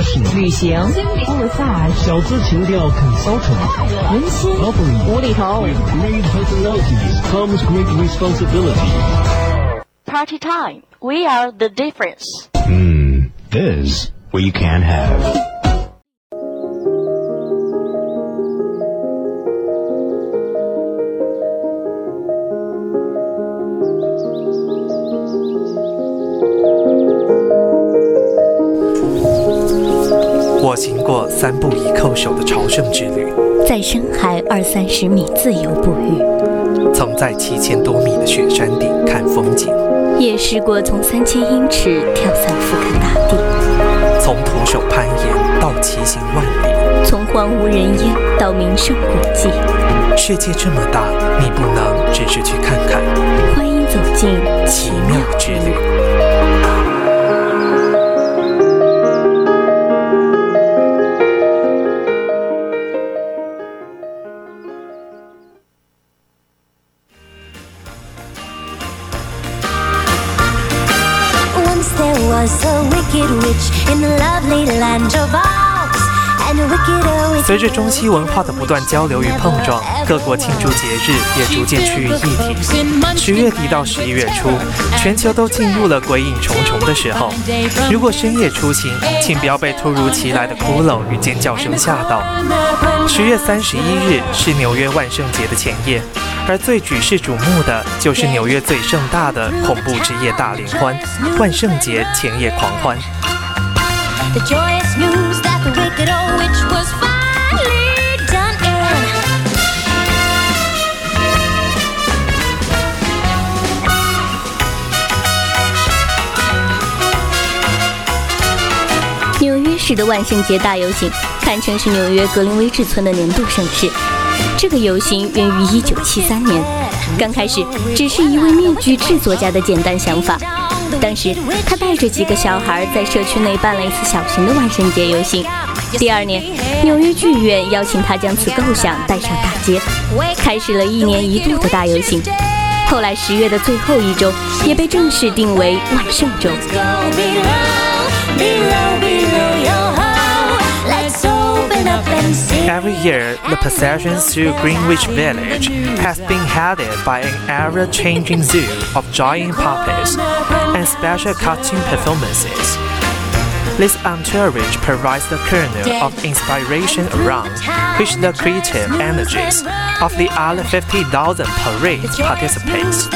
fashion 旅行 massage 小资情调 consultant 温馨 lovely 无厘头 With great personalities comes great responsibility. Party time. We are the difference. Hmm, this we can have. 我行过三步一叩首的朝圣之旅，在深海二三十米自由捕鱼，曾在七千多米的雪山顶看风景，也试过从三千英尺跳伞俯瞰大地，从徒手攀岩到骑行万里，从荒无人烟到名胜古迹。世界这么大，你不能只是去看看。欢迎走进奇妙之旅。随着中西文化的不断交流与碰撞，各国庆祝节日也逐渐趋于一体。十月底到十一月初，全球都进入了鬼影重重的时候。如果深夜出行，请不要被突如其来的骷髅与尖叫声吓到。十月三十一日是纽约万圣节的前夜，而最举世瞩目的就是纽约最盛大的恐怖之夜大联欢——万圣节前夜狂欢。The joyous news that the can old witch was 的万圣节大游行堪称是纽约格林威治村的年度盛事。这个游行源于1973年，刚开始只是一位面具制作家的简单想法。当时他带着几个小孩在社区内办了一次小型的万圣节游行。第二年，纽约剧院邀请他将此构想带上大街，开始了一年一度的大游行。后来十月的最后一周也被正式定为万圣周。Every year, the procession through Greenwich Village has been headed by an ever changing zoo of giant puppets and special costume performances. This entourage provides the kernel of inspiration around which the creative energies of the other 50,000 parade participants.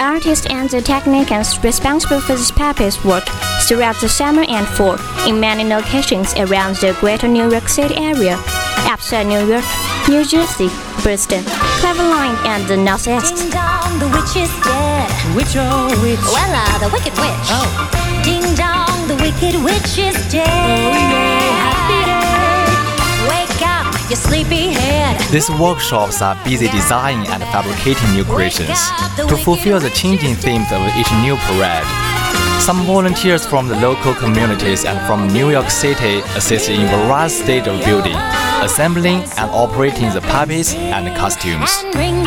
Artist and the technicians responsible for this puppet's work throughout the summer and fall in many locations around the greater New York City area, upstate New York, New Jersey, Boston, Cleveland, and the Northeast. Ding dong, the witch is dead. Which oh which Well, uh, the wicked witch. Oh. Ding dong, the wicked witch is dead. happy day. Wake up, you sleepy head. These workshops are busy designing and fabricating new creations to fulfill the changing themes of each new parade. Some volunteers from the local communities and from New York City assist in various stages of building, assembling and operating the puppets and costumes. And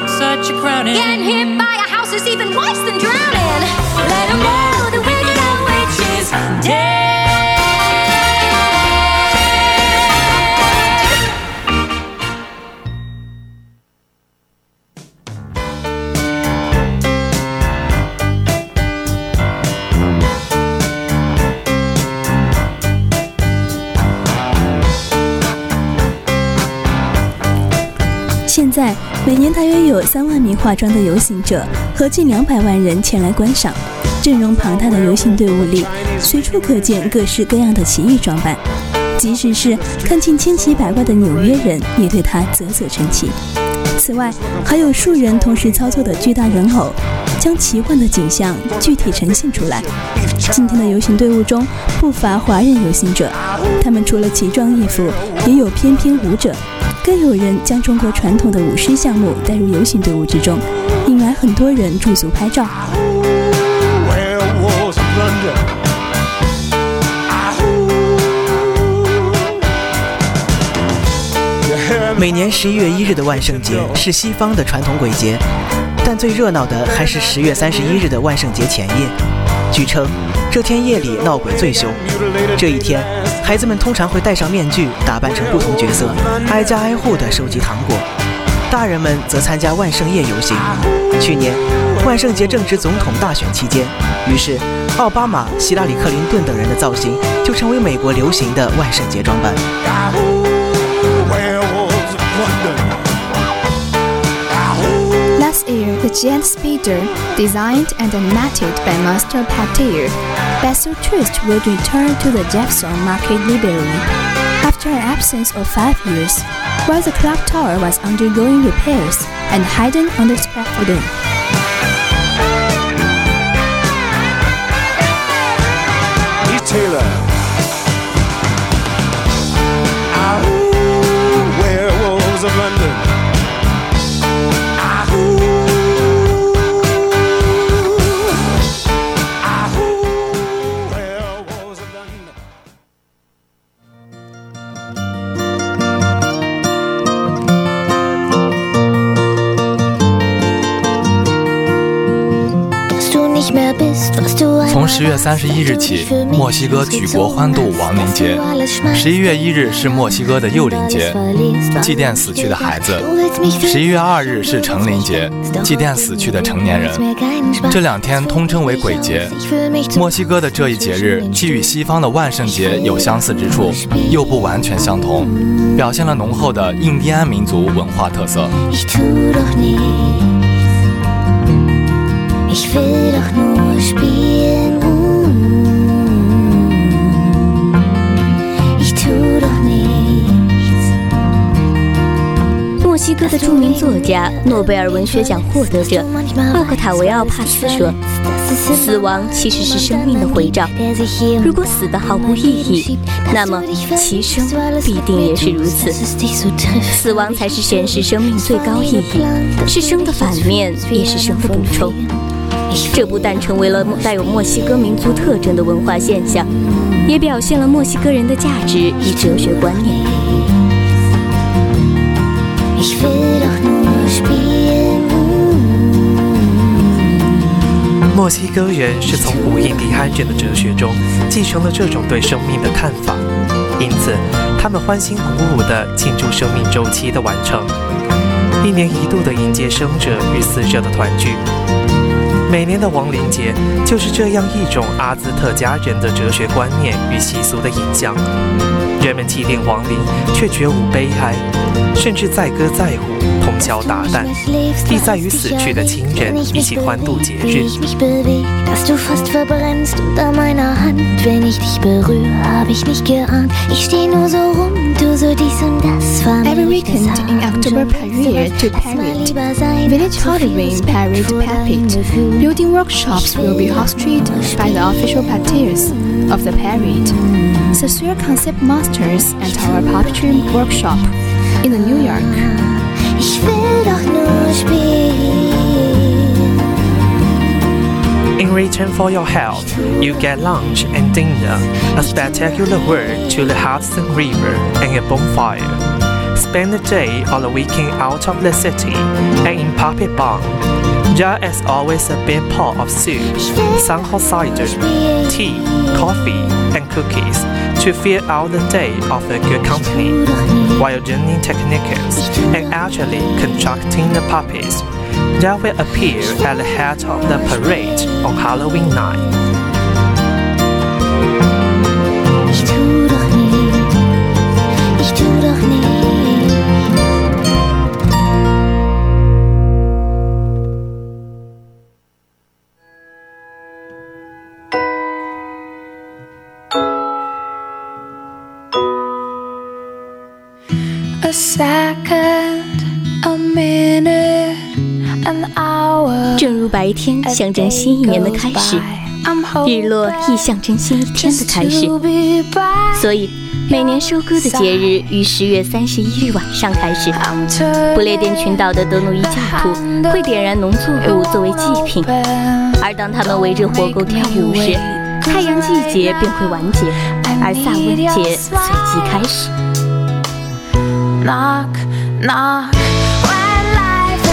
took such a crowning. Getting hit by a house is even worse than drowning. Let them know the wicked old witch is dead. 现在每年大约有三万名化妆的游行者和近两百万人前来观赏。阵容庞大的游行队伍里，随处可见各式各样的奇异装扮，即使是看尽千奇百怪的纽约人，也对它啧啧称奇。此外，还有数人同时操作的巨大人偶，将奇幻的景象具体呈现出来。今天的游行队伍中不乏华人游行者，他们除了奇装异服，也有翩翩舞者，更有人将中国传统的舞狮项目带入游行队伍之中，引来很多人驻足拍照。每年十一月一日的万圣节是西方的传统鬼节，但最热闹的还是十月三十一日的万圣节前夜。据称，这天夜里闹鬼最凶。这一天，孩子们通常会戴上面具，打扮成不同角色，挨家挨户地收集糖果；大人们则参加万圣夜游行。去年，万圣节正值总统大选期间，于是奥巴马、希拉里·克林顿等人的造型就成为美国流行的万圣节装扮。Giant Speeder, designed and animated by Master Patir, Basil Twist will return to the Jefferson Market Library after an absence of five years, while the clock tower was undergoing repairs and hidden under scaffolding. He's Taylor. Werewolves of London. 从十月三十一日起，墨西哥举国欢度亡灵节。十一月一日是墨西哥的幼灵节，祭奠死去的孩子；十一月二日是成灵节，祭奠死去的成年人。这两天通称为鬼节。墨西哥的这一节日既与西方的万圣节有相似之处，又不完全相同，表现了浓厚的印第安民族文化特色。Ich will doch nur 著名作家、诺贝尔文学奖获得者奥克塔维奥·帕斯说：“死亡其实是生命的回照。如果死的毫无意义，那么其生必定也是如此。死亡才是显示生命最高意义，是生的反面，也是生的补充。这不但成为了带有墨西哥民族特征的文化现象，也表现了墨西哥人的价值与哲学观念。”墨西哥人是从古印第安人的哲学中继承了这种对生命的看法，因此他们欢欣鼓舞地庆祝生命周期的完成，一年一度的迎接生者与死者的团聚。每年的亡灵节就是这样一种阿兹特加人的哲学观念与习俗的影响。人们祭奠亡灵，却绝无悲哀，甚至载歌载舞，通宵达旦，意在与死去的亲人一起欢度节日。so so. Every weekend in October Parade to Parade, Village Halloween Parade Puppet, building workshops will be hosted by the official puppeteers of the parade, the Surreal Concept Masters and our puppetry workshop in New York. Ich will doch nur. In return for your help, you get lunch and dinner, a spectacular walk to the Hudson River, and a bonfire. Spend the day or the weekend out of the city and in Puppet Barn. There is always a big pot of soup, hot cider, tea, coffee, and cookies to fill out the day of a good company, while learning techniques and actually constructing the puppets that will appear at the head of the parade on Halloween night. Ich tu doch nichts. Ich tu doch nichts. 白天象征新一年的开始，日落亦象征新一天的开始。所以，每年收割的节日于十月三十一日晚上开始。不列颠群岛的德努伊教徒会点燃农作物作为祭品，而当他们围着火沟跳舞时，太阳季节便会完结，而萨温节随即开始。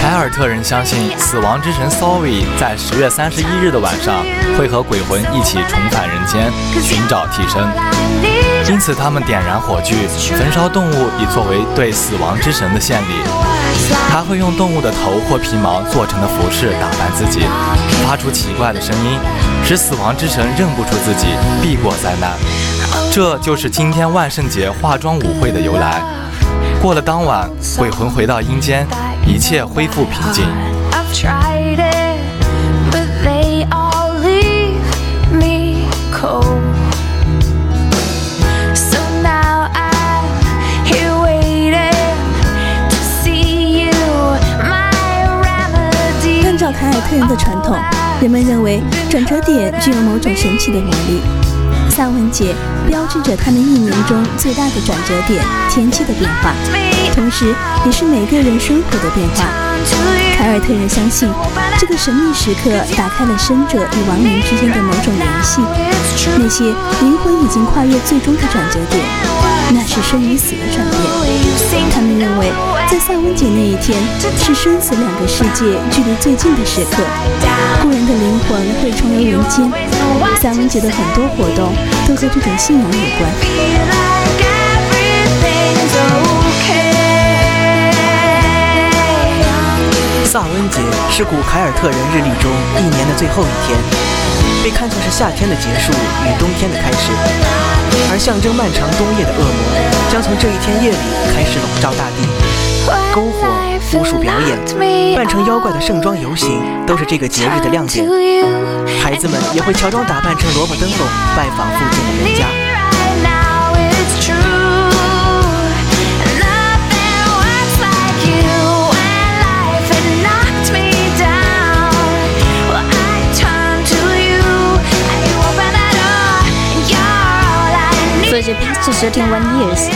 凯尔特人相信死亡之神 Sorry 在十月三十一日的晚上会和鬼魂一起重返人间，寻找替身。因此，他们点燃火炬，焚烧动物，以作为对死亡之神的献礼。还会用动物的头或皮毛做成的服饰打扮自己，发出奇怪的声音，使死亡之神认不出自己，避过灾难。这就是今天万圣节化妆舞会的由来。过了当晚，鬼魂回到阴间，一切恢复平静。按照凯尔特人的传统，人们认为转折点具有某种神奇的魔力。萨文节标志着他们一年中最大的转折点——天气的变化，同时也是每个人生活的变化。凯尔特人相信，这个神秘时刻打开了生者与亡灵之间的某种联系。那些灵魂已经跨越最终的转折点，那是生与死的转变。他们认为，在萨温节那一天是生死两个世界距离最近的时刻，故人的灵魂会重游人间。萨温节的很多活动都和这种信仰有关。萨温节是古凯尔特人日历中一年的最后一天，被看作是夏天的结束与冬天的开始，而象征漫长冬夜的恶魔将从这一天夜里开始笼罩大地。篝火、巫术表演、扮成妖怪的盛装游行都是这个节日的亮点。孩子们也会乔装打扮成萝卜灯笼，拜访附近的人家。Past 31 years,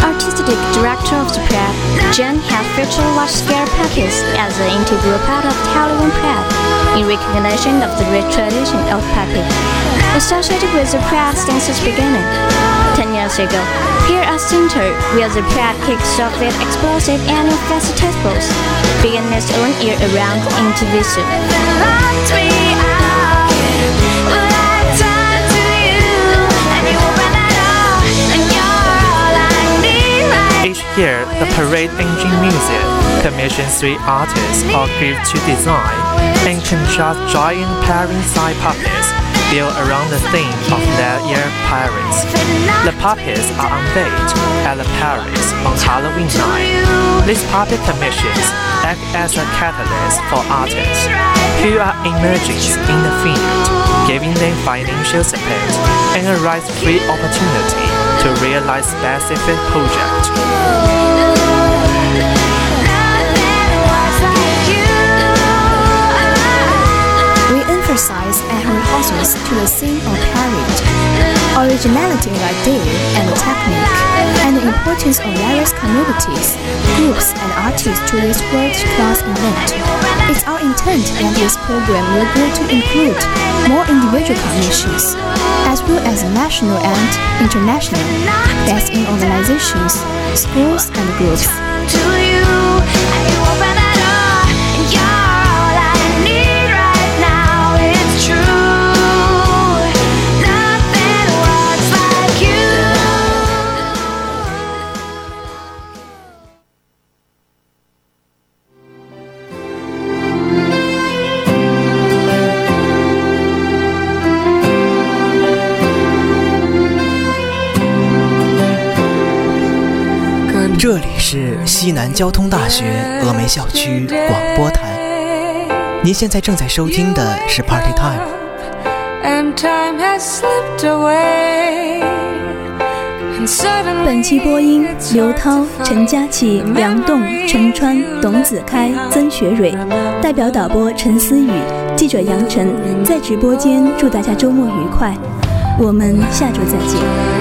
artistic director of the Prague, Jen has featured large-scale puppets as an integral part of Halloween Prague in recognition of the rich tradition of puppet associated with the Prague since its beginning. Ten years ago, here at Center, where the Prague kicks off its explosive annual festivals, began its own year-round exhibition. Year, the Parade Engine Museum commissioned three artists or groups to design and construct giant pairing side puppets built around the theme of their year pirates. The puppets are unveiled at the Paris on Halloween night. These puppet commissions act as a catalyst for artists who are emerging in the field, giving them financial support and a risk-free opportunity to realize specific projects. Emphasize and rehearsals to the scene of parade, originality of idea and technique, and the importance of various communities, groups, and artists to this world-class event. It's our intent that this program will grow to include more individual commissions, as well as national and international, that's in organizations, schools, and groups. 西南交通大学峨眉校区广播台，您现在正在收听的是 Party Time。And time has slipped away. And suddenly 本期播音：刘涛、陈佳琪、梁栋、陈川、董子开、曾学蕊，代表导播陈思雨，记者杨晨，在直播间祝大家周末愉快，我们下周再见。